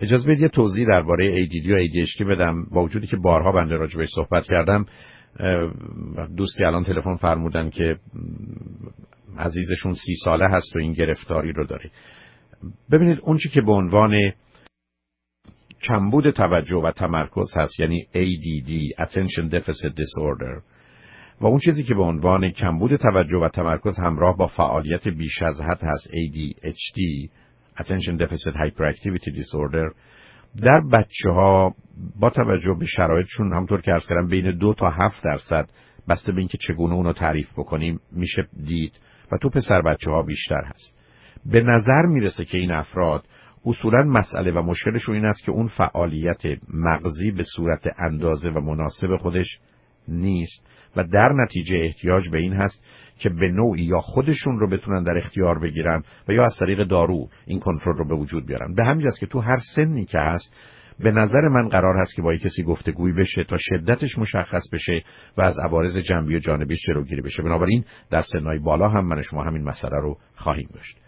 اجازه بدید یه توضیح درباره ADD و ADHD بدم. با وجودی که بارها بنده راجع بهش صحبت کردم دوستی الان تلفن فرمودن که عزیزشون سی ساله هست و این گرفتاری رو داره. ببینید اون که به عنوان کمبود توجه و تمرکز هست یعنی ADD Attention Deficit Disorder و اون چیزی که به عنوان کمبود توجه و تمرکز همراه با فعالیت بیش از حد هست ADHD Attention Deficit Hyperactivity Disorder. در بچه ها با توجه به شرایطشون همطور که ارز کردم بین دو تا هفت درصد بسته به اینکه چگونه اونو تعریف بکنیم میشه دید و تو پسر بچه ها بیشتر هست. به نظر می‌رسه که این افراد اصولا مسئله و مشکلشون این است که اون فعالیت مغزی به صورت اندازه و مناسب خودش نیست و در نتیجه احتیاج به این هست که به نوعی یا خودشون رو بتونن در اختیار بگیرن و یا از طریق دارو این کنترل رو به وجود بیارن. به همین که تو هر سنی که هست به نظر من قرار هست که با کسی گفتگویی بشه تا شدتش مشخص بشه و از عوارض جنبی و جانبی جلوگیری بشه. بنابراین در سنهای بالا هم من شما همین مسئله رو خواهیم داشت.